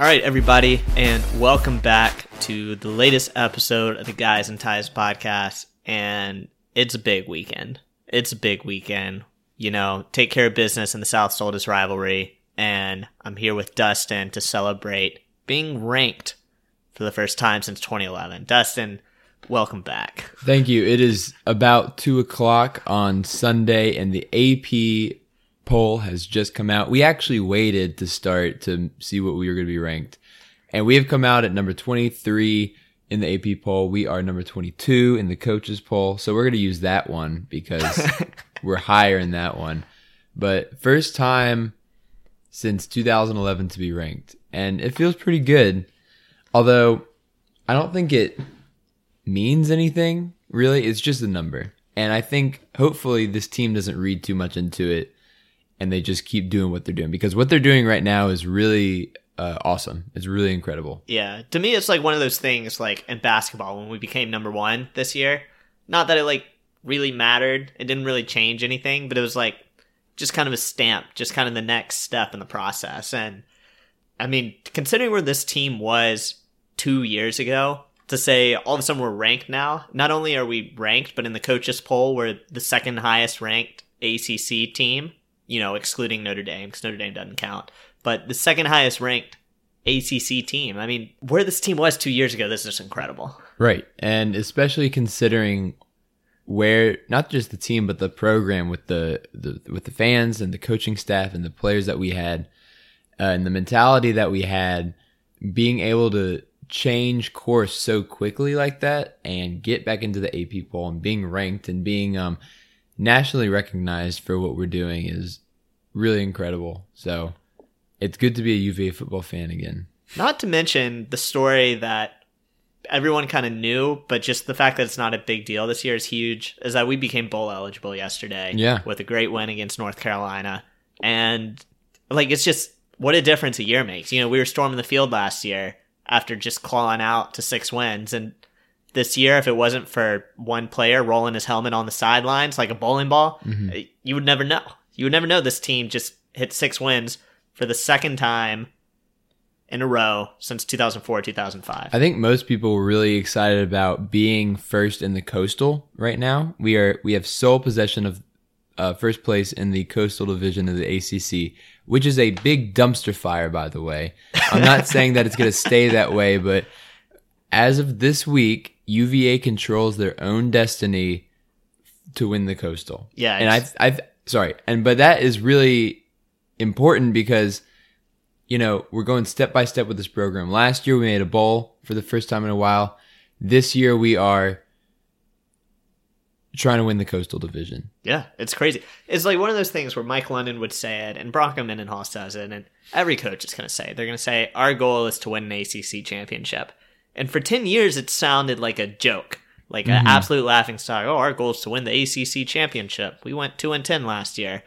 All right, everybody, and welcome back to the latest episode of the Guys and Ties podcast. And it's a big weekend. It's a big weekend. You know, take care of business in the South's Oldest rivalry. And I'm here with Dustin to celebrate being ranked for the first time since 2011. Dustin, welcome back. Thank you. It is about two o'clock on Sunday, and the AP poll has just come out. We actually waited to start to see what we were going to be ranked, and we have come out at number 23 in the AP poll. We are number 22 in the coaches poll, so we're going to use that one because we're higher in that one. But first time since 2011 to be ranked, and it feels pretty good. Although I don't think it means anything really. It's just a number. And I think hopefully this team doesn't read too much into it and they just keep doing what they're doing because what they're doing right now is really uh, awesome. It's really incredible. Yeah, to me, it's like one of those things like in basketball when we became number one this year. Not that it like really mattered, it didn't really change anything, but it was like just kind of a stamp, just kind of the next step in the process. And I mean, considering where this team was two years ago, to say all of a sudden we're ranked now, not only are we ranked, but in the coaches poll, we're the second highest ranked ACC team you know, excluding Notre Dame because Notre Dame doesn't count. But the second highest ranked ACC team. I mean, where this team was two years ago, this is incredible. Right. And especially considering where not just the team but the program with the, the with the fans and the coaching staff and the players that we had uh, and the mentality that we had being able to change course so quickly like that and get back into the AP poll and being ranked and being um nationally recognized for what we're doing is really incredible. So it's good to be a UVA football fan again. Not to mention the story that everyone kind of knew, but just the fact that it's not a big deal this year is huge. Is that we became bowl eligible yesterday, yeah, with a great win against North Carolina, and like it's just what a difference a year makes. You know, we were storming the field last year after just clawing out to six wins, and this year, if it wasn't for one player rolling his helmet on the sidelines like a bowling ball, Mm-hmm. you would never know. You would never know this team just hit six wins for the second time in a row since 2004 2005. I think most people were really excited about being first in the coastal right now. We are we have sole possession of uh, first place in the coastal division of the ACC, which is a big dumpster fire, by the way. I'm not saying that it's going to stay that way, but as of this week, UVA controls their own destiny to win the coastal. Yeah, and I, it's- I, sorry, and but that is really important because you know we're going step by step with this program. Last year we made a bowl for the first time in a while. This year we are trying to win the coastal division. Yeah, it's crazy. It's like one of those things where Mike London would say it, and Bronco Mendenhall says it, and every coach is going to say it. They're going to say, Our goal is to win an ACC championship. And for 10 years, it sounded like a joke, like an mm-hmm. absolute laughing stock. Oh, our goal is to win the ACC championship. We went 2 and 10 last year.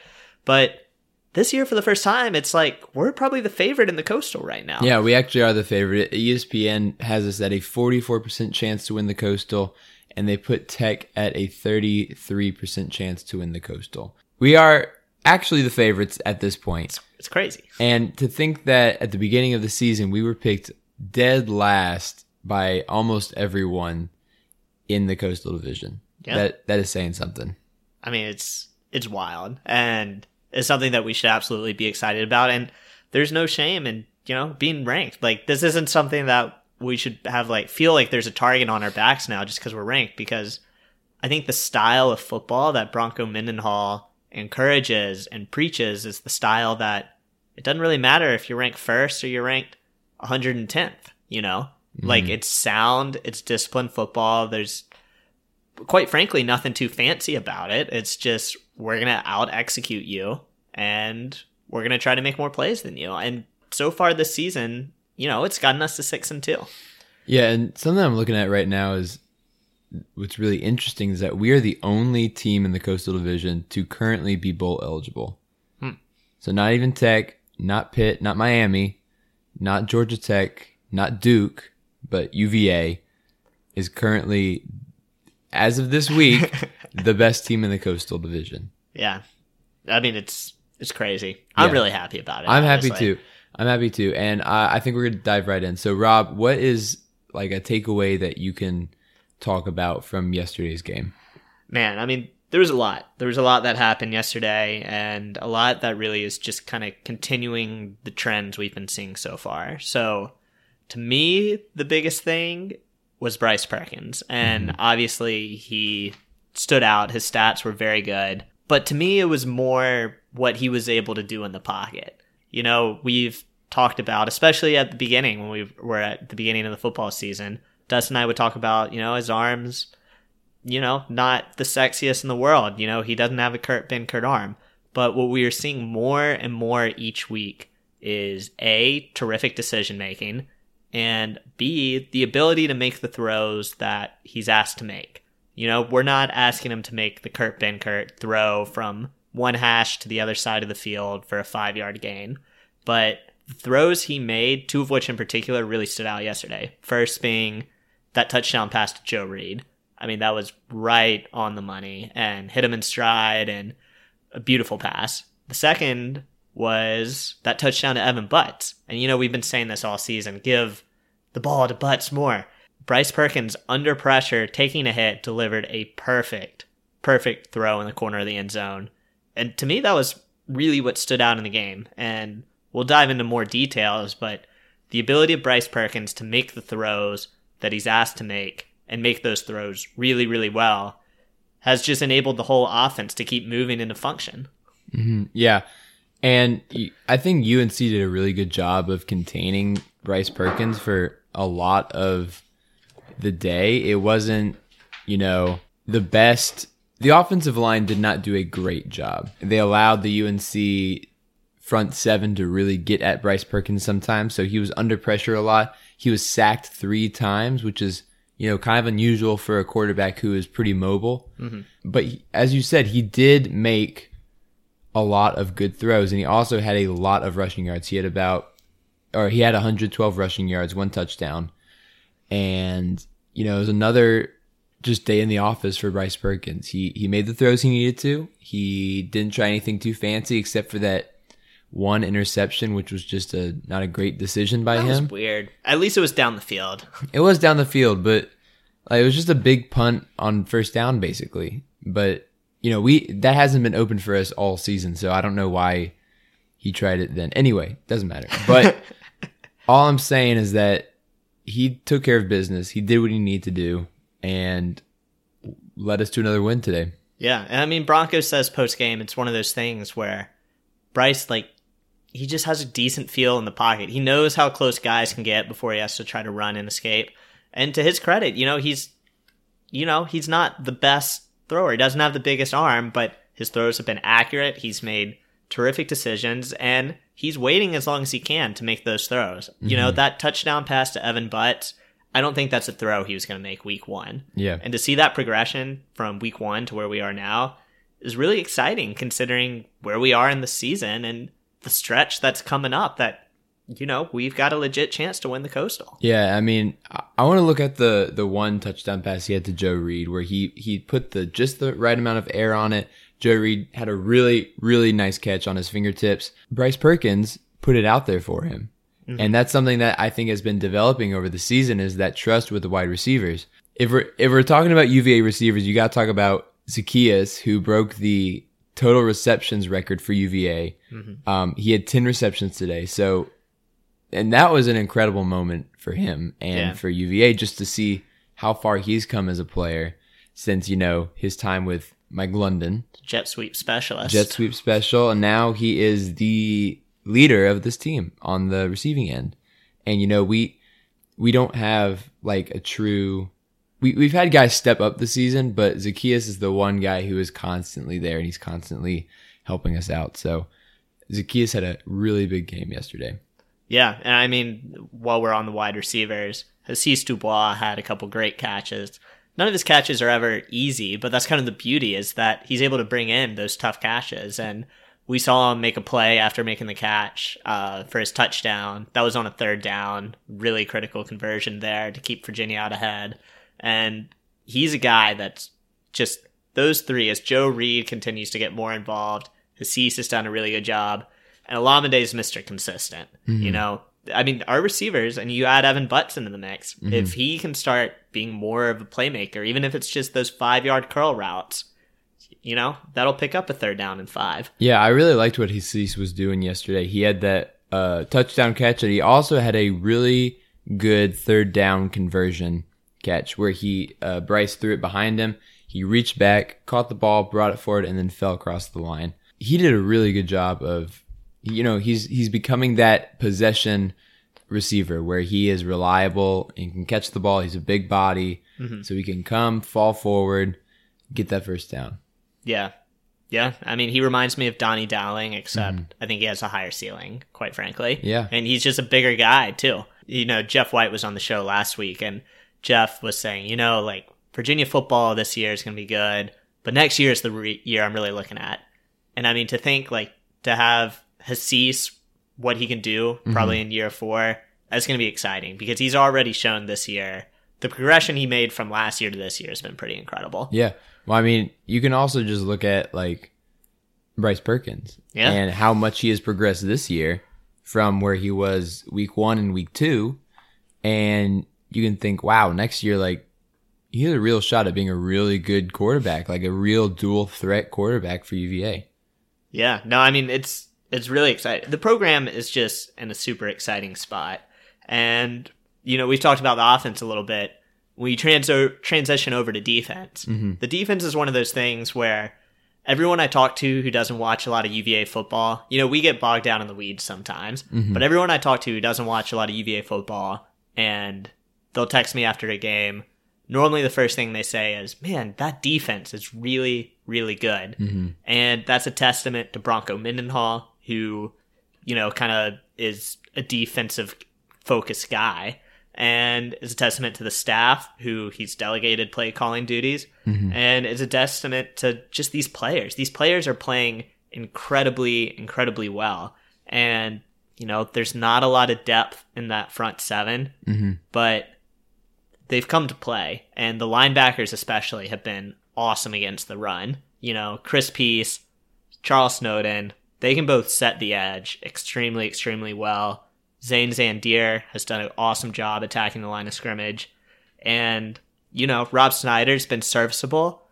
But this year, for the first time, it's like we're probably the favorite in the coastal right now. Yeah, we actually are the favorite. ESPN has us at a 44% chance to win the coastal, and they put Tech at a 33% chance to win the coastal. We are actually the favorites at this point. It's crazy. And to think that at the beginning of the season, we were picked dead last by almost everyone in the coastal division. Yeah. That that is saying something. I mean, it's it's wild, and it's something that we should absolutely be excited about. And there's no shame in you know being ranked. Like this isn't something that we should have like feel like there's a target on our backs now just because we're ranked. Because I think the style of football that Bronco Mendenhall encourages and preaches is the style that it doesn't really matter if you're ranked first or you're ranked 110th. You know, like mm-hmm. it's sound, it's disciplined football. There's quite frankly nothing too fancy about it. It's just we're gonna out execute you and we're gonna try to make more plays than you. And so far this season, you know, it's gotten us to six and two. Yeah, and something I'm looking at right now is what's really interesting is that we are the only team in the Coastal Division to currently be bowl eligible. Hmm. So not even Tech, not Pitt, not Miami, not Georgia Tech, not Duke, but UVA is currently, as of this week, the best team in the Coastal Division. Yeah. I mean it's it's crazy. I'm Yeah. really happy about it. I'm happy honestly. too. I'm happy too. And I, I think we're to dive right in. So, Rob, what is like a takeaway that you can talk about from yesterday's game? Man, I mean, there was a lot. There was a lot that happened yesterday, and a lot that really is just kind of continuing the trends we've been seeing so far. So, to me, the biggest thing was Bryce Perkins, and mm-hmm. obviously he stood out. His stats were very good, but to me, it was more what he was able to do in the pocket. You know, we've talked about, especially at the beginning when we were at the beginning of the football season. Dustin and I would talk about, you know, his arms you know, not the sexiest in the world. You know, he doesn't have a Kurt Benkert arm. But what we are seeing more and more each week is A, terrific decision making, and B, the ability to make the throws that he's asked to make. You know, we're not asking him to make the Kurt Benkert throw from one hash to the other side of the field for a five yard gain. But the throws he made, two of which in particular really stood out yesterday. First being that touchdown pass to Joe Reed. I mean, that was right on the money and hit him in stride and a beautiful pass. The second was that touchdown to Evan Butts. And you know, we've been saying this all season give the ball to Butts more. Bryce Perkins, under pressure, taking a hit, delivered a perfect, perfect throw in the corner of the end zone. And to me, that was really what stood out in the game. And we'll dive into more details, but the ability of Bryce Perkins to make the throws that he's asked to make and make those throws really, really well has just enabled the whole offense to keep moving into function. Mm-hmm. Yeah. And I think UNC did a really good job of containing Bryce Perkins for a lot of the day. It wasn't, you know, the best. The offensive line did not do a great job. They allowed the UNC front seven to really get at Bryce Perkins sometimes. So he was under pressure a lot. He was sacked three times, which is, you know, kind of unusual for a quarterback who is pretty mobile. Mm-hmm. But he, as you said, he did make a lot of good throws, and he also had a lot of rushing yards. He had about, or he had 112 rushing yards, one touchdown, and you know it was another just day in the office for Bryce Perkins. He he made the throws he needed to. He didn't try anything too fancy except for that one interception, which was just a not a great decision by That was him. weird. At least it was down the field. It was down the field, but like, it was just a big punt on first down, basically. But you know, we that hasn't been open for us all season, so I don't know why he tried it then. Anyway, doesn't matter. But all I'm saying is that he took care of business. He did what he needed to do, and led us to another win today. Yeah, and I mean Broncos says post game it's one of those things where Bryce like he just has a decent feel in the pocket. He knows how close guys can get before he has to try to run and escape. And to his credit, you know, he's you know, he's not the best thrower. He doesn't have the biggest arm, but his throws have been accurate. He's made terrific decisions and he's waiting as long as he can to make those throws. You know, mm-hmm. that touchdown pass to Evan Butts, I don't think that's a throw he was going to make week 1. Yeah. And to see that progression from week one to where we are now is really exciting considering where we are in the season and the stretch that's coming up that, you know, we've got a legit chance to win the Coastal. Yeah, I mean, I, I want to look at the the one touchdown pass he had to Joe Reed, where he he put the just the right amount of air on it. Joe Reed had a really really nice catch on his fingertips. Bryce Perkins put it out there for him, and that's something that I think has been developing over the season is that trust with the wide receivers. if we're if we're talking about UVA receivers, you got to talk about Zaccheaus, who broke the total receptions record for UVA. Um, he had ten receptions today, so and that was an incredible moment for him and Yeah. for UVA just to see how far he's come as a player since you know his time with Mike London, Jet sweep specialist. jet sweep special, and now he is the leader of this team on the receiving end. And you know, we we don't have like a true we we've had guys step up the season, but Zaccheaus is the one guy who is constantly there and he's constantly helping us out. So Zaccheaus had a really big game yesterday. Yeah, and I mean, while we're on the wide receivers, Hasise Dubois had a couple great catches. None of his catches are ever easy, but that's kind of the beauty is that he's able to bring in those tough catches. And we saw him make a play after making the catch uh, for his touchdown. That was on a third down, really critical conversion there to keep Virginia out ahead. And he's a guy that's just those three, as Joe Reed continues to get more involved, Hasise has done a really good job, and is Mr. Consistent. You know, I mean, our receivers, and you add Evan Butts into the mix. If he can start being more of a playmaker, even if it's just those five yard curl routes, you know, that'll pick up a third down and five. Yeah, I really liked what Hasise was doing yesterday. He had that uh, touchdown catch, and he also had a really good third down conversion catch where he uh, Bryce threw it behind him. He reached back, caught the ball, brought it forward, and then fell across the line. He did a really good job of, you know, he's he's becoming that possession receiver where he is reliable and can catch the ball. He's a big body, mm-hmm. so he can come, fall forward, get that first down. Yeah. Yeah. I mean, he reminds me of Donnie Dowling, except mm-hmm. I think he has a higher ceiling, quite frankly. Yeah. And he's just a bigger guy, too. You know, Jeff White was on the show last week, and Jeff was saying, you know, like Virginia football this year is going to be good, but next year is the re- year I'm really looking at. And I mean, to think, like, to have Hasise, what he can do mm-hmm. probably in year four, that's going to be exciting because he's already shown this year. The progression he made from last year to this year has been pretty incredible. Yeah. Well, I mean, you can also just look at like Bryce Perkins Yeah. and how much he has progressed this year from where he was week one and week two. And you can think, wow, next year, like, he has a real shot at being a really good quarterback, like a real dual threat quarterback for UVA. Yeah, no, I mean it's it's really exciting. The program is just in a super exciting spot, and you know we've talked about the offense a little bit. We you trans- transition over to defense, mm-hmm. the defense is one of those things where everyone I talk to who doesn't watch a lot of UVA football, you know, we get bogged down in the weeds sometimes. Mm-hmm. But everyone I talk to who doesn't watch a lot of UVA football, and they'll text me after a game. Normally, the first thing they say is, "Man, that defense is really, really good." Mm-hmm. and that's a testament to Bronco Mendenhall, who, you know, kind of is a defensive focused guy, and is a testament to the staff who he's delegated play calling duties, mm-hmm. and is a testament to just these players. These players are playing incredibly, incredibly well, and you know, there's not a lot of depth in that front 7 mm-hmm. but they've come to play, and the linebackers especially have been awesome against the run. You know, Chris Peace, Charles Snowden, they can both set the edge extremely, extremely well. Zane Zandier has done an awesome job attacking the line of scrimmage. And, you know, Rob Snyder's been serviceable.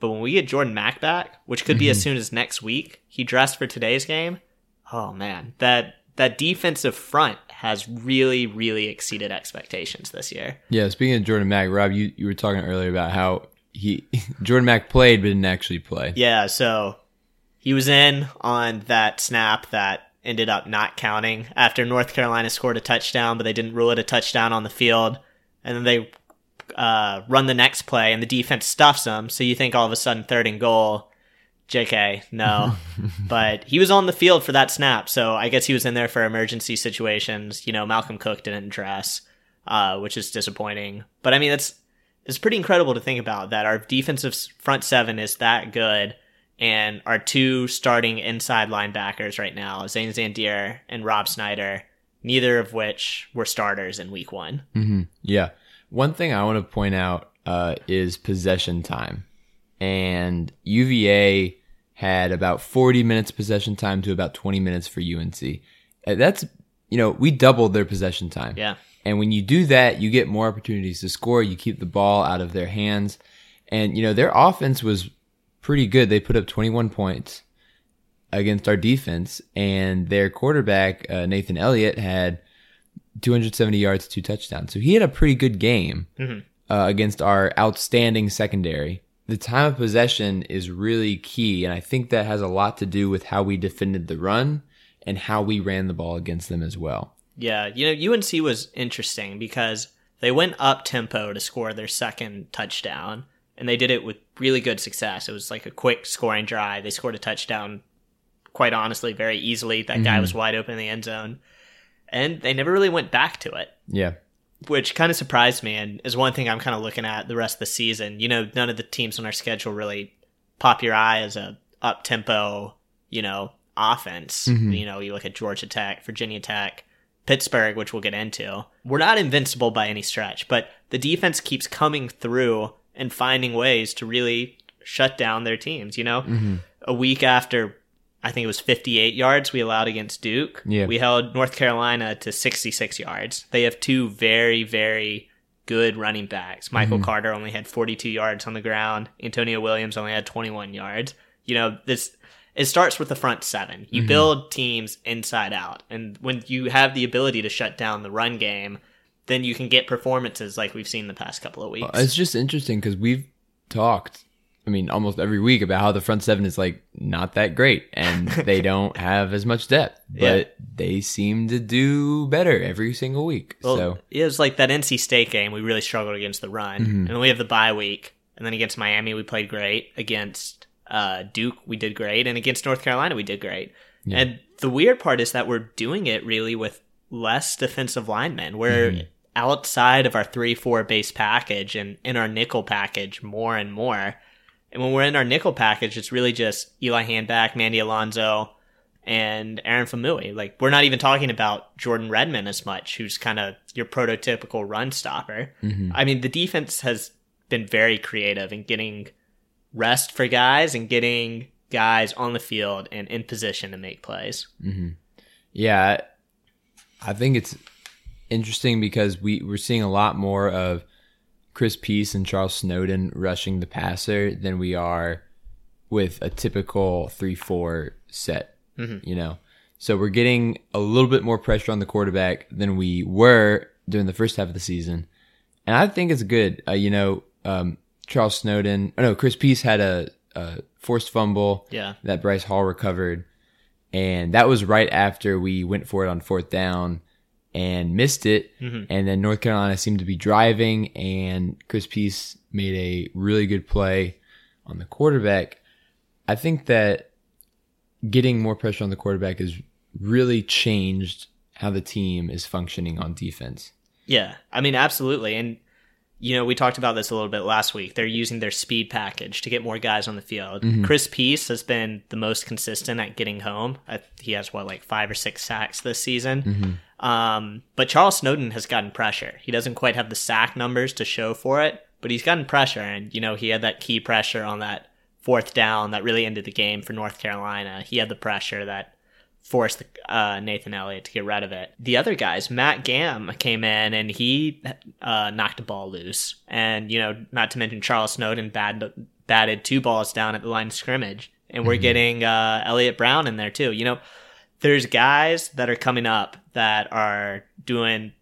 But when we get Jordan Mack back, which could be as mhm. soon as next week, he dressed for today's game. Oh man, that that defensive front has really, really exceeded expectations this year. Yeah. Speaking of Jordan Mack, Rob, you, you were talking earlier about how he, Jordan Mack played, but didn't actually play. Yeah, so he was in on that snap that ended up not counting after North Carolina scored a touchdown, but they didn't rule it a touchdown on the field. And then they uh, run the next play, and the defense stuffs them. So you think all of a sudden third and goal. JK, no. but he was on the field for that snap, so I guess he was in there for emergency situations. You know, Malcolm Cook didn't dress, uh, which is disappointing. But I mean, it's it's pretty incredible to think about that our defensive front seven is that good, and our two starting inside linebackers right now, Zane Zandier and Rob Snyder, neither of which were starters in Week One. Yeah. One thing I want to point out uh, is possession time. And UVA had about 40 minutes possession time to about 20 minutes for UNC. Uh, That's you know, we doubled their possession time. Yeah. And when you do that, you get more opportunities to score. You keep the ball out of their hands. And, you know, their offense was pretty good. They put up 21 points against our defense. And their quarterback, uh, Nathan Elliott, had 270 yards, two touchdowns. So he had a pretty good game uh, against our outstanding secondary. The time of possession is really key. And I think that has a lot to do with how we defended the run and how we ran the ball against them as well. Yeah, you know, UNC was interesting because they went up tempo to score their second touchdown, and they did it with really good success. It was like a quick scoring drive. They scored a touchdown, quite honestly, very easily. That guy mhm. was wide open in the end zone, and they never really went back to it, Yeah. which kind of surprised me and is one thing I'm kind of looking at the rest of the season. You know, none of the teams on our schedule really pop your eye as a up tempo, you know, offense. Mm-hmm. You know, you look at Georgia Tech, Virginia Tech. Pittsburgh, which we'll get into. We're not invincible by any stretch, but the defense keeps coming through and finding ways to really shut down their teams. You know, mm-hmm. a week after I think it was 58 yards we allowed against Duke, Yeah. we held North Carolina to 66 yards. They have two very, very good running backs. Michael mm-hmm. Carter only had 42 yards on the ground. Antonio Williams only had 21 yards. You know, this it starts with the front seven. You mm-hmm. build teams inside out. And when you have the ability to shut down the run game, then you can get performances like we've seen the past couple of weeks. It's just interesting because we've talked, I mean, almost every week about how the front seven is like not that great and they don't have as much depth, but Yeah. they seem to do better every single week. Well, so, it was like that NC State game. We really struggled against the run, Mm-hmm. and then we have the bye week, and then against Miami we played great. Against uh, Duke we did great, and against North Carolina we did great. And the weird part is that we're doing it really with less defensive linemen. We're Mm-hmm. Outside of our three four base package and in our nickel package more and more. And when we're in our nickel package, it's really just Eli Hanback, Mandy Alonso, and Aaron Faumui. Like we're not even talking about Jordan Redmond as much, who's kind of your prototypical run stopper. Mm-hmm. I mean, the defense has been very creative in getting rest for guys and getting guys on the field and in position to make plays. Mm-hmm. yeah, I think it's interesting because we, we're seeing a lot more of Chris Peace and Charles Snowden rushing the passer than we are with a typical 3 4 set, you know? So we're getting a little bit more pressure on the quarterback than we were during the first half of the season. And I think it's good. Uh, you know, um, Charles Snowden, oh no, Chris Peace had a, a forced fumble Yeah. that Bryce Hall recovered. And that was right after we went for it on fourth down and missed it. Mm-hmm. And then North Carolina seemed to be driving, and Chris Peace made a really good play on the quarterback. I think that getting more pressure on the quarterback has really changed how the team is functioning on defense. Yeah, I mean, absolutely. And, you know, we talked about this a little bit last week. They're using their speed package to get more guys on the field. Mm-hmm. Chris Peace has been the most consistent at getting home. He has, what, like five or six sacks this season. Mm-hmm. Um, but Charles Snowden has gotten pressure. He doesn't quite have the sack numbers to show for it, but he's gotten pressure. And, you know, he had that key pressure on that fourth down that really ended the game for North Carolina. He had the pressure that forced uh, Nathan Elliott to get rid of it. The other guys, Matt Gahm came in and he uh, knocked the ball loose. And, you know, not to mention Charles Snowden bad, batted two balls down at the line of scrimmage. And we're getting uh, Elliott Brown in there too. You know, there's guys that are coming up that are doing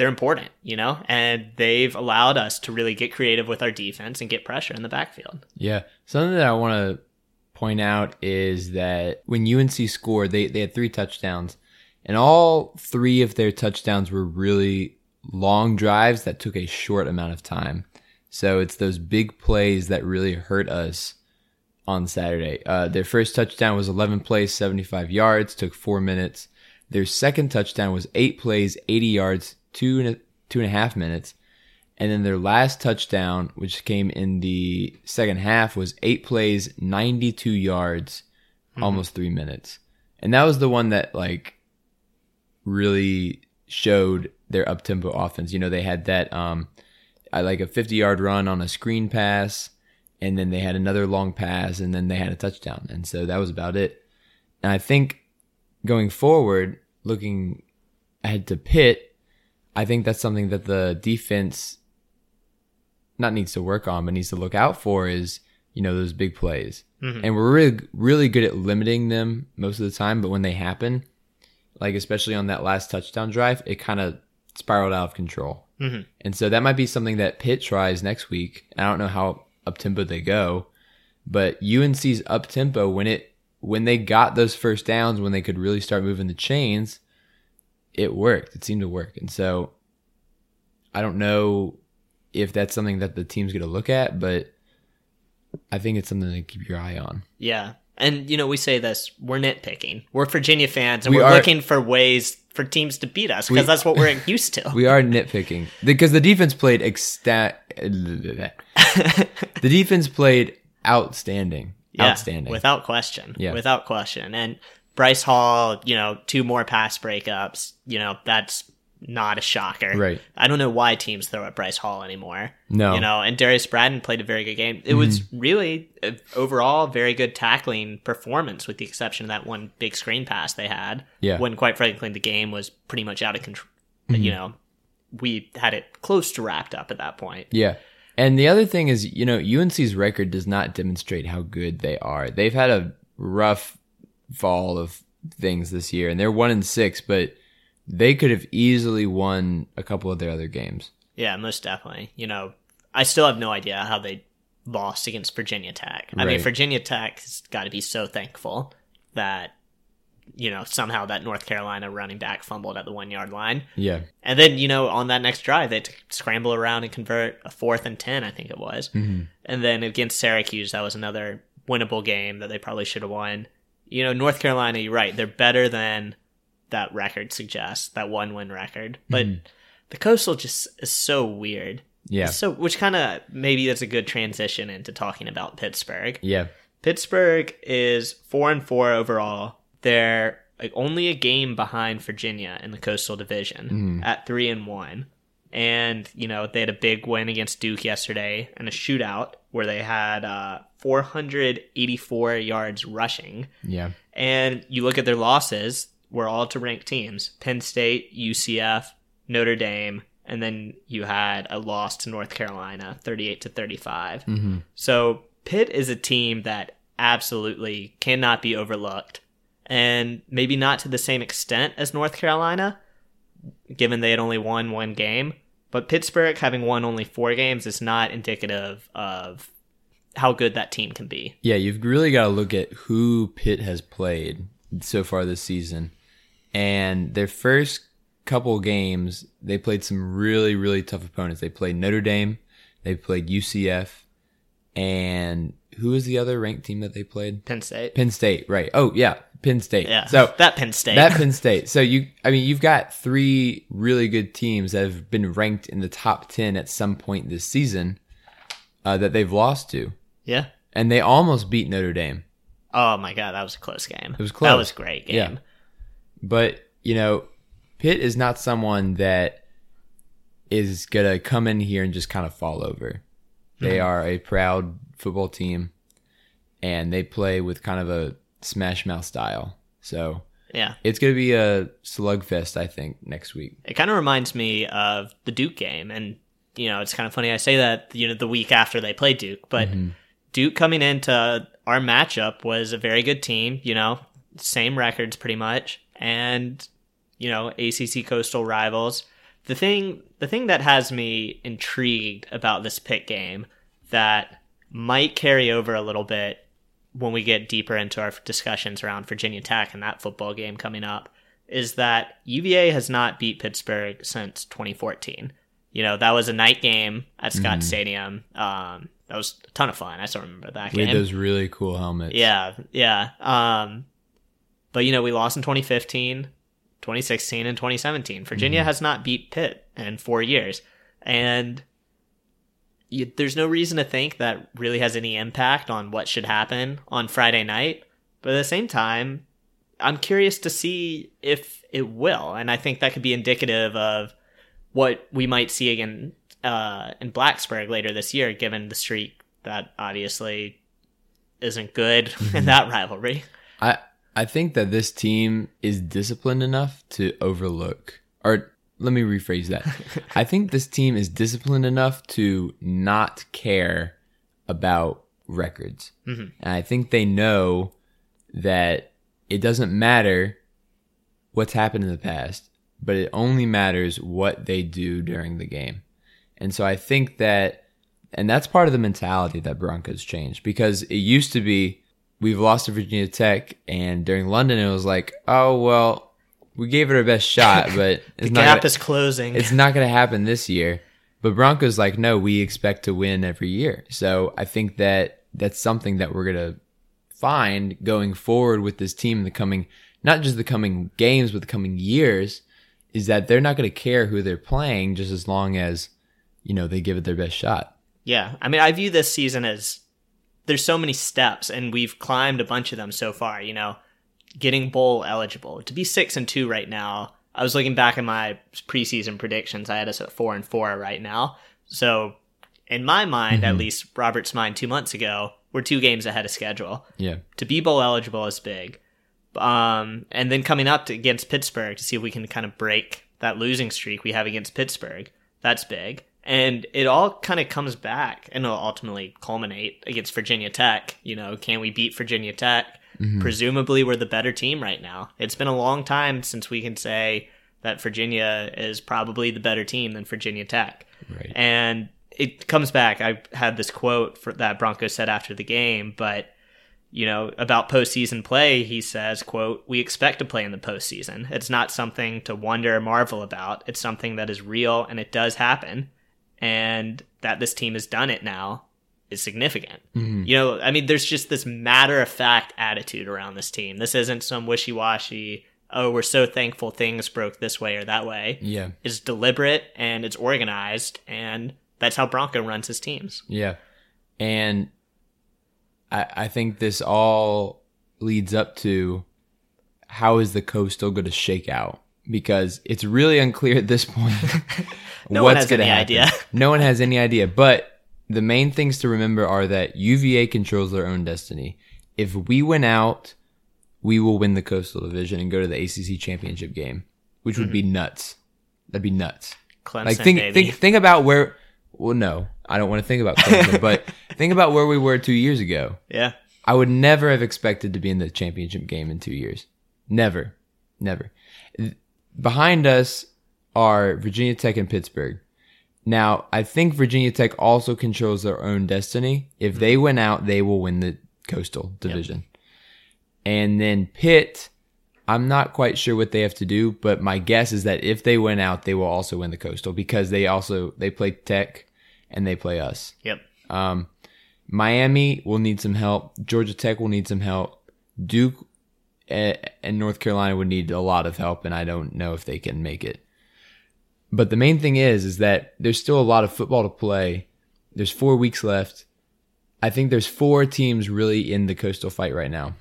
they're important, you know, and they've allowed us to really get creative with our defense and get pressure in the backfield. Yeah. Something that I want to point out is that when UNC scored, they, they had three touchdowns, and all three of their touchdowns were really long drives that took a short amount of time. So it's those big plays that really hurt us on Saturday. Uh, their first touchdown was 11 plays, 75 yards, took four minutes. Their second touchdown was eight plays, 80 yards, two and a, two and a half minutes. And then their last touchdown, which came in the second half, was eight plays, 92 yards, almost three minutes. And that was the one that like really showed their up tempo offense. You know, they had that, um, I like a 50 yard run on a screen pass, and then they had another long pass, and then they had a touchdown. And so that was about it. And I think going forward, looking ahead to Pitt, I think that's something that the defense not needs to work on, but needs to look out for is, you know, those big plays. And we're really, really good at limiting them most of the time. But when they happen, like especially on that last touchdown drive, it kind of spiraled out of control. Mm-hmm. And so that might be something that Pitt tries next week. I don't know how up tempo they go, but UNC's up tempo when it when they got those first downs, when they could really start moving the chains, it worked. It seemed to work. And so I don't know if that's something that the team's going to look at, but I think it's something to keep your eye on. Yeah. And, you know, we say this, we're nitpicking. We're Virginia fans, and We are looking for ways for teams to beat us because that's what we're used to. We are nitpicking because the defense played exta- The defense played outstanding. Yeah, outstanding. Without question. Yeah. Without question. And Bryce Hall, you know, two more pass breakups, you know, that's not a shocker. Right. I don't know why teams throw at Bryce Hall anymore. No. You know, and Darrius Bratton played a very good game. It was really uh, overall very good tackling performance with the exception of that one big screen pass they had. Yeah. When quite frankly the game was pretty much out of control. You know, we had it close to wrapped up at that point. Yeah. And the other thing is, you know, UNC's record does not demonstrate how good they are. They've had a rough fall of things this year, and they're one and six, but they could have easily won a couple of their other games. Yeah, most definitely. You know, I still have no idea how they lost against Virginia Tech. I mean, Virginia Tech has got to be so thankful that, you know, somehow that North Carolina running back fumbled at the one yard line. Yeah. And then, you know, on that next drive, they had scramble around and convert a fourth and 10, I think it was. Mm-hmm. And then against Syracuse, that was another winnable game that they probably should have won. You know, North Carolina, you're right. They're better than that record suggests, that one win record. But the Coastal just is so weird. Mm-hmm. Yeah. So, which kind of maybe that's a good transition into talking about Pittsburgh. Yeah. Pittsburgh is four and four overall. They're like only a game behind Virginia in the Coastal Division at three and one. And you know they had a big win against Duke yesterday and a shootout where they had uh, 484 yards rushing. Yeah. And you look at their losses, we're all to ranked teams Penn State, UCF, Notre Dame, and then you had a loss to North Carolina, 38 to 35. So Pitt is a team that absolutely cannot be overlooked. And maybe not to the same extent as North Carolina, given they had only won one game. But Pittsburgh having won only four games is not indicative of how good that team can be. Yeah, you've really got to look at who Pitt has played so far this season. And their first couple games, they played some really, really tough opponents. They played Notre Dame, they played UCF, and who was the other ranked team that they played? Penn State. Penn State, right. Oh, yeah, Penn State. Yeah. So that Penn State. that Penn State. So you, I mean, you've got three really good teams that have been ranked in the top 10 at some point this season uh, that they've lost to. yeah. And they almost beat Notre Dame. Oh my god, that was a close game. It was close. That was a great game. Yeah. But, you know, Pitt is not someone that is going to come in here and just kind of fall over. They are a proud football team and they play with kind of a smash mouth style. So Yeah. it's going to be a slugfest, I think, next week. It kind of reminds me of the Duke game, and you know, it's kind of funny I say that you know the week after they played Duke, but mm-hmm. Duke coming into our matchup was a very good team. You know, same records pretty much, and you know, ACC coastal rivals. The thing, the thing that has me intrigued about this Pitt game that might carry over a little bit when we get deeper into our discussions around Virginia Tech and that football game coming up is that UVA has not beat Pittsburgh since 2014. You know, that was a night game at Scott Stadium. Um, that was a ton of fun. I still remember that With game. those really cool helmets. Yeah, yeah. Um, but you know, we lost in 2015, 2016, and 2017. Virginia has not beat Pitt in four years, and you, there's no reason to think that really has any impact on what should happen on Friday night. But at the same time, I'm curious to see if it will, and I think that could be indicative of what we might see again uh, in Blacksburg later this year, given the streak that obviously isn't good in that rivalry. I I think that this team is disciplined enough to overlook or let me rephrase that. I think this team is disciplined enough to not care about records. Mm-hmm. And I think they know that it doesn't matter what's happened in the past, but it only matters what they do during the game. And so I think that, and that's part of the mentality that Broncos changed because it used to be we've lost to Virginia Tech, and during London it was like, oh well, we gave it our best shot, but The not gap gonna- is closing. it's not going to happen this year. But Broncos like, no, we expect to win every year. So I think that that's something that we're going to find going forward with this team in the coming, not just the coming games, but the coming years, is that they're not going to care who they're playing just as long as, you know, they give it their best shot. Yeah, I mean, I view this season as there's so many steps, and we've climbed a bunch of them so far. You know, getting bowl eligible to be six and two right now. I was looking back at my preseason predictions. I had us at four and four right now. So, in my mind, at least Robert's mind two months ago, we're two games ahead of schedule. Yeah. To be bowl eligible is big. Um, and then coming up to, against Pittsburgh to see if we can kind of break that losing streak we have against Pittsburgh. That's big. And it all kind of comes back and it'll ultimately culminate against Virginia Tech. You know, can we beat Virginia Tech? Mm-hmm. Presumably, we're the better team right now. It's been a long time since we can say that Virginia is probably the better team than Virginia Tech. Right. And it comes back. I had this quote for, that Broncos said after the game, but you know about postseason play, he says, "quote We expect to play in the postseason. It's not something to wonder or marvel about. It's something that is real and it does happen, and that this team has done it now." Is significant. Mm-hmm. You know, I mean, there's just this matter of fact attitude around this team. This isn't some wishy washy, oh, we're so thankful things broke this way or that way Yeah. It's deliberate and it's organized and that's how Bronco runs his teams. Yeah. And I, I think this all leads up to how is the Coastal going to shake out? Because it's really unclear at this point No one what's has going to any happen. idea. no one has any idea. But the main things to remember are that UVA controls their own destiny. If we win out, we will win the coastal division and go to the ACC championship game, which would be hmm. nuts. That'd be nuts. Clemson, Like think baby. think think about where. Well, no, I don't want to think about Clemson, but think about where we were two years ago. yeah. I would never have expected to be in the championship game in two years. Never, never. Behind us are Virginia Tech and Pittsburgh. Now, I think Virginia Tech also controls their own destiny. If they win out, they will win the Coastal Division. And then Pitt, I'm not quite sure what they have to do, but my guess is that if they win out, they will also win the Coastal because they also they play Tech and they play us. Yep. Um, Miami will need some help. Georgia Tech will need some help. Duke eh, and North Carolina would need a lot of help, and I don't know if they can make it. But the main thing is, is that there's still a lot of football to play. There's four weeks left. I think there's four teams really in the coastal fight right now.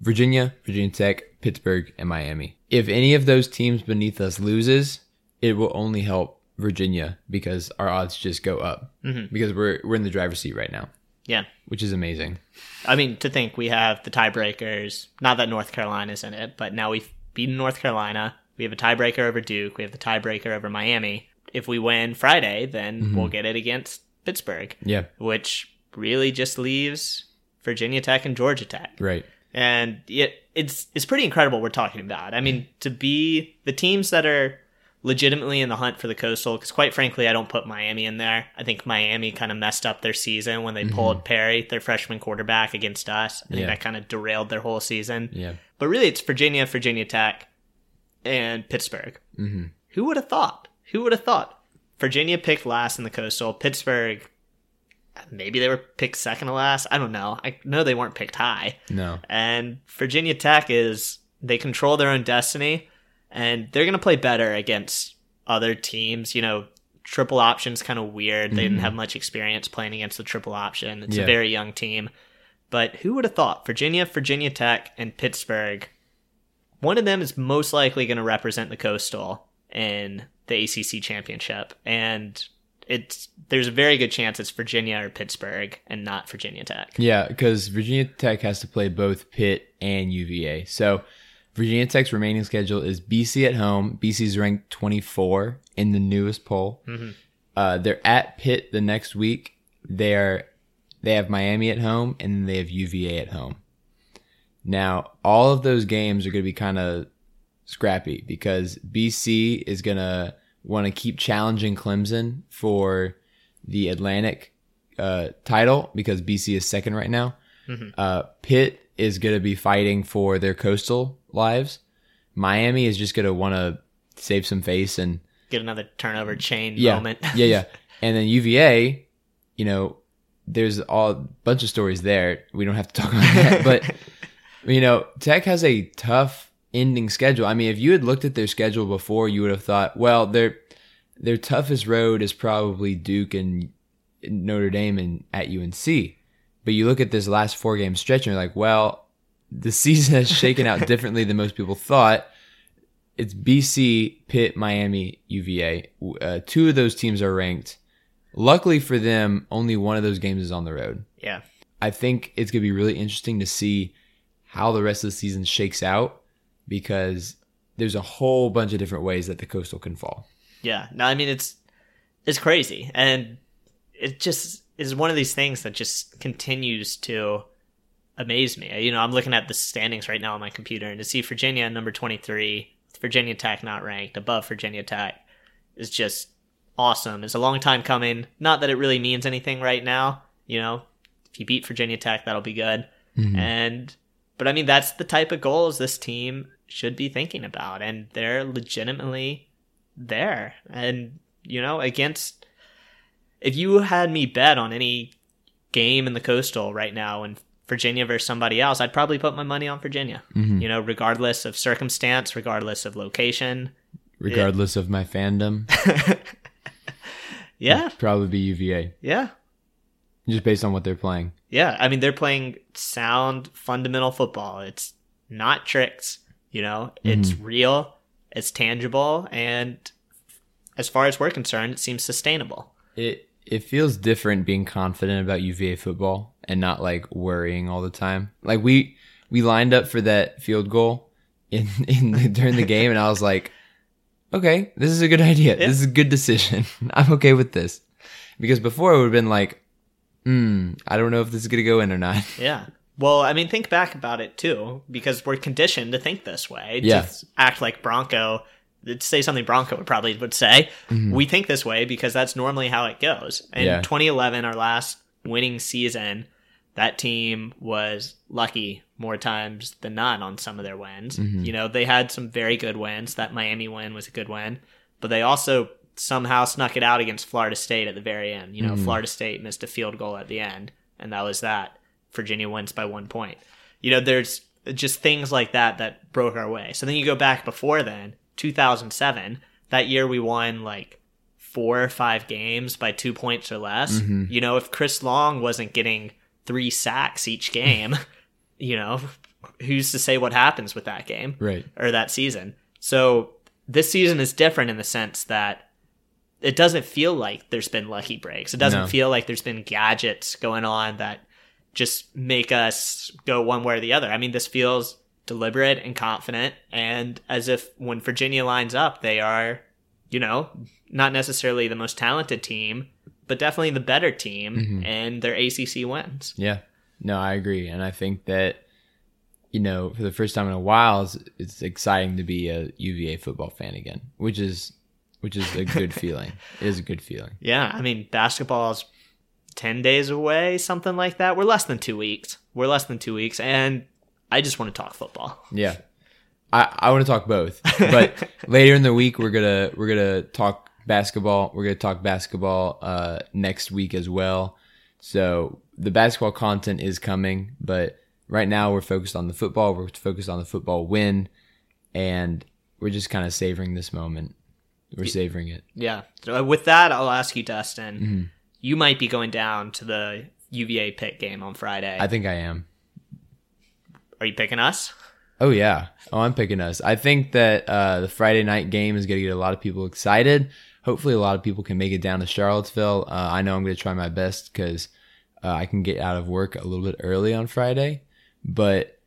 Virginia, Virginia Tech, Pittsburgh, and Miami. If any of those teams beneath us loses, it will only help Virginia because our odds just go up mm-hmm. because we're we're in the driver's seat right now, Yeah. which is amazing. I mean, to think we have the tiebreakers, not that North Carolina's in it, but now we've beaten North Carolina. We have a tiebreaker over Duke. We have the tiebreaker over Miami. If we win Friday, then mm-hmm. we'll get it against Pittsburgh, Yeah, which really just leaves Virginia Tech and Georgia Tech. right. and it, it's it's pretty incredible we're talking about. I mean, to be the teams that are legitimately in the hunt for the coastal, because quite frankly, I don't put Miami in there. I think Miami kind of messed up their season when they mm-hmm. pulled Perry, their freshman quarterback, against us. I think Yeah. that kind of derailed their whole season. Yeah, But really, it's Virginia, Virginia Tech, and Pittsburgh. Mm-hmm. Who would have thought? Who would have thought? Virginia picked last in the coastal. Pittsburgh, maybe they were picked second to last. I don't know. I know they weren't picked high. no, And Virginia Tech is they control their own destiny and they're going to play better against other teams, you know, triple option's kind of weird. They didn't have much experience playing against the triple option. It's Yeah. a very young team. But who would have thought Virginia, Virginia Tech and Pittsburgh one of them is most likely going to represent the Coastal in the ACC championship and it's there's a very good chance it's Virginia or Pittsburgh and not Virginia Tech. yeah, because Virginia Tech has to play both Pitt and UVA. So Virginia Tech's remaining schedule is BC at home. BC's ranked 24 in the newest poll. Uh, they're at Pitt the next week. They're they have Miami at home and they have UVA at home. Now, all of those games are going to be kind of scrappy because BC is going to want to keep challenging Clemson for the Atlantic uh, title because BC is second right now. Uh, Pitt is going to be fighting for their coastal lives. Miami is just going to want to save some face and Get another turnover chain yeah, moment. yeah, yeah. And then UVA, you know, there's all bunch of stories there. We don't have to talk about that, but you know, Tech has a tough ending schedule. I mean, if you had looked at their schedule before, you would have thought, well, their their toughest road is probably Duke and Notre Dame and at UNC. But you look at this last four game stretch and you're like, well, the season has shaken out differently than most people thought. It's BC, Pitt, Miami, UVA. Uh, two of those teams are ranked. Luckily for them, only one of those games is on the road. Yeah. I think it's going to be really interesting to see how the rest of the season shakes out because there's a whole bunch of different ways that the coastal can fall. Yeah. No, I mean it's it's crazy. And it just is one of these things that just continues to amaze me. You know, I'm looking at the standings right now on my computer and to see Virginia number 23, Virginia Tech not ranked above Virginia Tech is just awesome. It's a long time coming. Not that it really means anything right now, you know. If you beat Virginia Tech, that'll be good. Mm-hmm. And but I mean that's the type of goals this team should be thinking about and they're legitimately there. And you know, against if you had me bet on any game in the coastal right now and Virginia versus somebody else, I'd probably put my money on Virginia. Mm-hmm. You know, regardless of circumstance, regardless of location. Regardless of my fandom, Yeah, probably be UVA yeah. Just based on what they're playing. Yeah, I mean they're playing sound fundamental football. It's not tricks, you know. It's mm-hmm. real, it's tangible, and as far as we're concerned, it seems sustainable. It it feels different being confident about UVA football and not like worrying all the time. Like we we lined up for that field goal in in the, during the game, and I was like, okay, this is a good idea. This is a good decision. I'm okay with this because before it would have been like, hmm, I don't know if this is gonna go in or not. Yeah. Well, I mean, think back about it too, because we're conditioned to think this way, Yeah. to act like Bronco, to say something Bronco would probably would say. We think this way because that's normally how it goes. In Yeah. 2011, our last winning season, that team was lucky more times than not on some of their wins. You know, they had some very good wins. That Miami win was a good win, but they also somehow snuck it out against Florida State at the very end. You know, mm-hmm. Florida State missed a field goal at the end, and that was that. Virginia wins by one point. You know, there's just things like that that broke our way. So then you go back before then, 2007. That year we won like four or five games by two points or less. Mm-hmm. You know, if Chris Long wasn't getting three sacks each game, you know, who's to say what happens with that game? Right. or that season. So this season is different in the sense that it doesn't feel like there's been lucky breaks. It doesn't No. feel like there's been gadgets going on that just make us go one way or the other. I mean, this feels deliberate and confident and as if when Virginia lines up, they are, you know, not necessarily the most talented team, but definitely the better team mm-hmm. and their ACC wins. Yeah. No, I agree. And I think that, you know, for the first time in a while, it's, it's exciting to be a UVA football fan again, which is, which is a good feeling. It is a good feeling. Yeah, I mean, basketball's 10 days away, something like that. We're less than two weeks. We're less than two weeks, and I just want to talk football. Yeah. I, I want to talk both, but later in the week we're gonna we're gonna talk basketball. We're gonna talk basketball uh, next week as well. So the basketball content is coming, but right now we're focused on the football. We're focused on the football win, and we're just kind of savoring this moment. We're savoring it. Yeah. So uh, with that, I'll ask you, Dustin. You might be going down to the UVA Pitt game on Friday. I think I am. Are you picking us? Oh yeah. Oh, I'm picking us. I think that uh, the Friday night game is going to get a lot of people excited. Hopefully, a lot of people can make it down to Charlottesville. Uh, I know I'm going to try my best because uh, I can get out of work a little bit early on Friday. But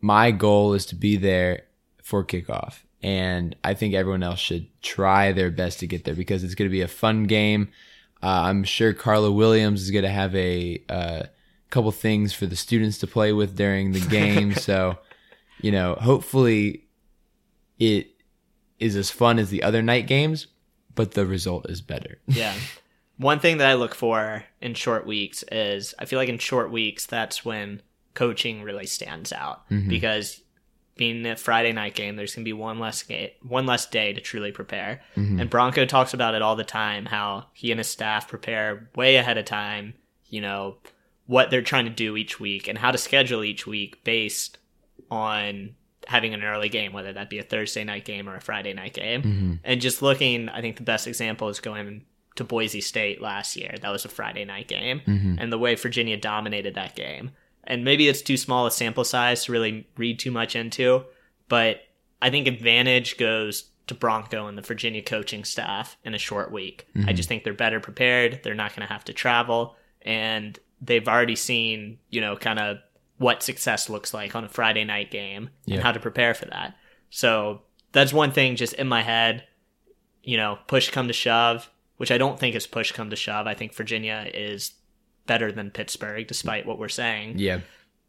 my goal is to be there for kickoff. And I think everyone else should try their best to get there because it's going to be a fun game. Uh, I'm sure Carla Williams is going to have a uh, couple things for the students to play with during the game. so, you know, hopefully it is as fun as the other night games, but the result is better. Yeah. One thing that I look for in short weeks is I feel like in short weeks that's when coaching really stands out because being a Friday night game, there's gonna be one less ga- one less day to truly prepare. Mm-hmm. And Bronco talks about it all the time how he and his staff prepare way ahead of time. You know what they're trying to do each week and how to schedule each week based on having an early game, whether that be a Thursday night game or a Friday night game. Mm-hmm. And just looking, I think the best example is going to Boise State last year. That was a Friday night game, mm-hmm. and the way Virginia dominated that game. And maybe it's too small a sample size to really read too much into, but I think advantage goes to Bronco and the Virginia coaching staff in a short week. I mm-hmm. just think they're better prepared. They're not going to have to travel, and they've already seen, you know, kind of what success looks like on a Friday night game Yeah. and how to prepare for that. So that's one thing just in my head. You know, push come to shove, which I don't think is push come to shove. I think Virginia is better than Pittsburgh, despite what we're saying. Yeah.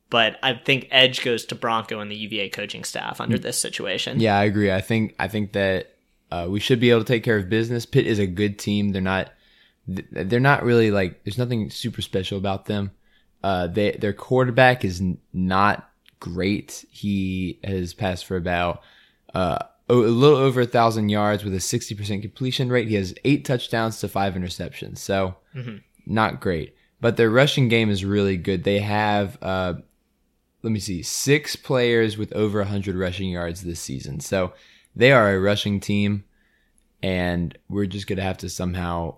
But I think edge goes to Bronco and the UVA coaching staff under this situation. Yeah, I agree. I think I think that uh, we should be able to take care of business. Pitt is a good team. They're not they're not really like there's nothing super special about them. Uh, they their quarterback is n- not great. He has passed for about uh, a a little over a thousand yards with a sixty percent completion rate. He has eight touchdowns to five interceptions. So not great. But their rushing game is really good. They have uh, let me see, six players with over 100 rushing yards this season. So they are a rushing team, and we're just going to have to somehow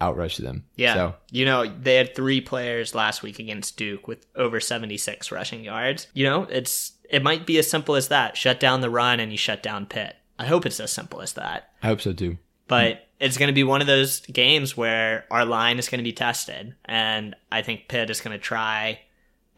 outrush them. Yeah. So, You know, they had three players last week against Duke with over 76 rushing yards. You know, it's it might be as simple as that. Shut down the run and you shut down Pitt. I hope it's as simple as that. I hope so too. But it's going to be one of those games where our line is going to be tested. And I think Pitt is going to try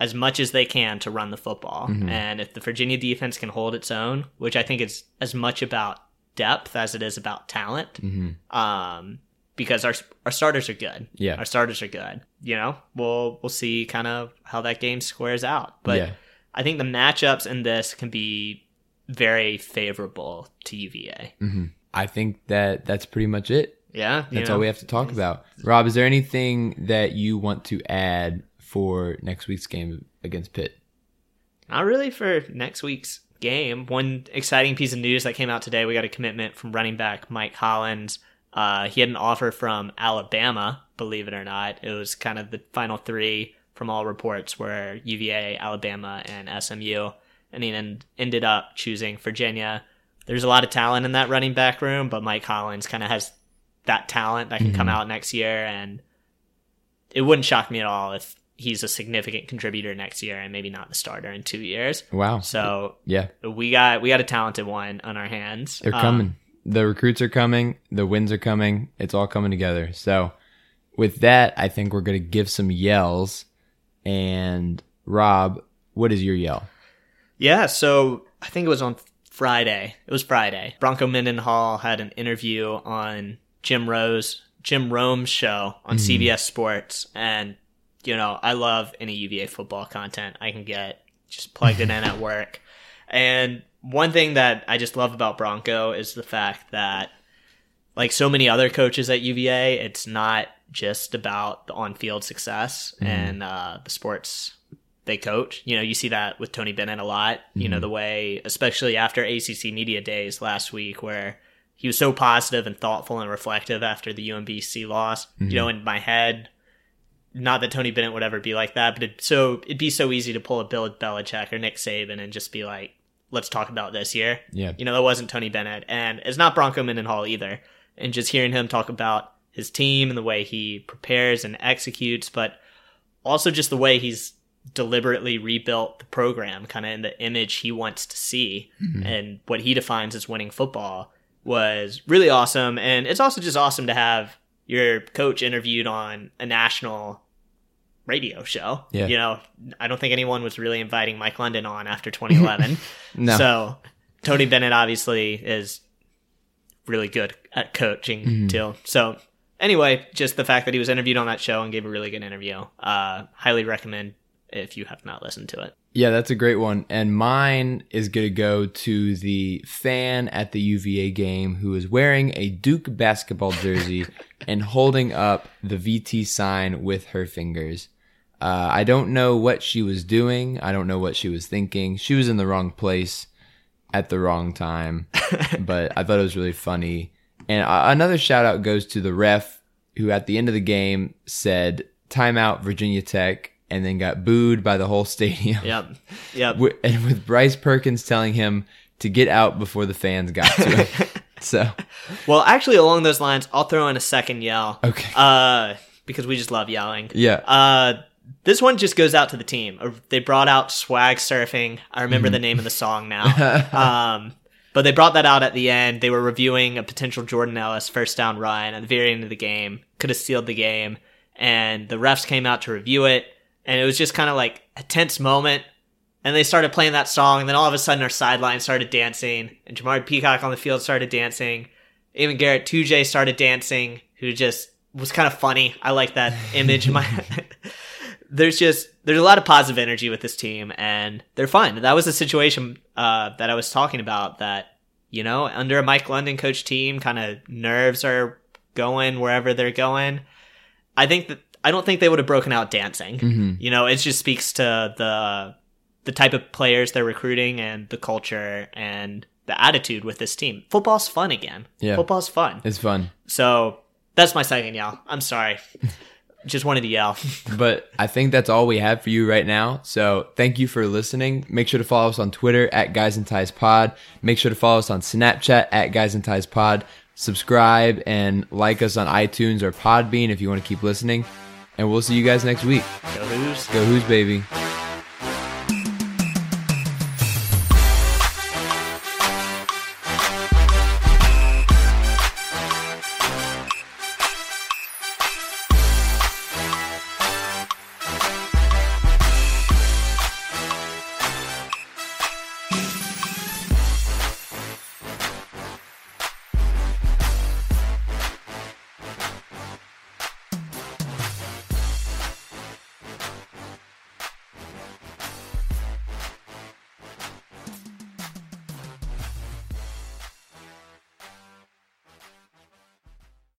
as much as they can to run the football. Mm-hmm. And if the Virginia defense can hold its own, which I think is as much about depth as it is about talent, mm-hmm. um, because our our starters are good. Yeah. our starters are good. You know, we'll we'll see kind of how that game squares out. But Yeah. I think the matchups in this can be very favorable to UVA. Mm-hmm. I think that that's pretty much it. Yeah, That's know? all we have to talk about. Rob, is there anything that you want to add for next week's game against Pitt? Not really for next week's game. One exciting piece of news that came out today: we got a commitment from running back Mike Hollins. Uh, he had an offer from Alabama. Believe it or not, it was kind of the final three from all reports were UVA, Alabama, and SMU, and he then ended up choosing Virginia. There's a lot of talent in that running back room, but Mike Hollins kind of has that talent that can come out next year, and it wouldn't shock me at all if he's a significant contributor next year and maybe not the starter in two years. Wow. So Yeah, we got we got a talented one on our hands. they're Um, coming. The recruits are coming. The wins are coming. It's all coming together. So, with that, I think we're going to give some yells. And Rob, what is your yell? Yeah, so I think it was on Friday. It was Friday. Bronco Mendenhall had an interview on Jim Rose, Jim Rome's show on CBS Sports, and you know I love any UVA football content I can get. Just plugged it in at work, and one thing that I just love about Bronco is the fact that, like so many other coaches at UVA, it's not just about the on-field success and uh, the sports they coach. You know, you see that with Tony Bennett a lot. You know, mm-hmm. the way, especially after ACC Media Days last week, where he was so positive and thoughtful and reflective after the UMBC loss. You know, mm-hmm. in my head, not that Tony Bennett would ever be like that, but it so it'd be so easy to pull a Bill Belichick or Nick Saban and just be like, "Let's talk about this year." Yeah. You know, that wasn't Tony Bennett, and it's not Bronco Mendenhall either. And just hearing him talk about his team and the way he prepares and executes, but also just the way he's deliberately rebuilt the program, kind of in the image he wants to see and what he defines as winning football was really awesome. And it's also just awesome to have your coach interviewed on a national radio show. Yeah. You know, I don't think anyone was really inviting Mike London on after 2011. No. So Tony Bennett obviously is really good at coaching too. So anyway, just the fact that he was interviewed on that show and gave a really good interview. Uh, highly recommend if you have not listened to it. Yeah, that's a great one. And mine is going to go to the fan at the UVA game who is wearing a Duke basketball jersey and holding up the VT sign with her fingers. Uh, I don't know what she was doing. I don't know what she was thinking. She was in the wrong place at the wrong time, but I thought it was really funny. And uh, another shout out goes to the ref who at the end of the game said, timeout Virginia Tech, and then got booed by the whole stadium. Yep. Yep. And with Bryce Perkins telling him to get out before the fans got to him. so, Well, actually, along those lines, I'll throw in a second yell. Okay. Uh, because we just love yelling. yeah. Uh, this one just goes out to the team. Uh, They brought out swag surfing. I remember the name of the song now. um, but they brought that out at the end. They were reviewing a potential Jordan Ellis first down run at the very end of the game. Could have sealed the game. And the refs came out to review it. And it was just kind of like a tense moment. And they started playing that song. And then all of a sudden, our sideline started dancing. And Jamar Peacock on the field started dancing. Even Garrett 2J started dancing, who just was kind of funny. I like that image in my there's just there's a lot of positive energy with this team and they're fun. That was a situation uh, that I was talking about that you know under a Mike London coach team, kind of nerves are going wherever they're going. I think that I don't think they would have broken out dancing. Mm-hmm. You know, it just speaks to the the type of players they're recruiting and the culture and the attitude with this team. Football's fun again. Yeah. Football's fun. It's fun. So that's my second yell. I'm sorry. Just wanted to yell. But I think that's all we have for you right now. So thank you for listening. Make sure to follow us on Twitter at Guys and Ties Pod. Make sure to follow us on Snapchat at Guys and Ties Pod. Subscribe and like us on iTunes or Podbean if you want to keep listening. And we'll see you guys next week. Go Hoos. Go Hoos baby.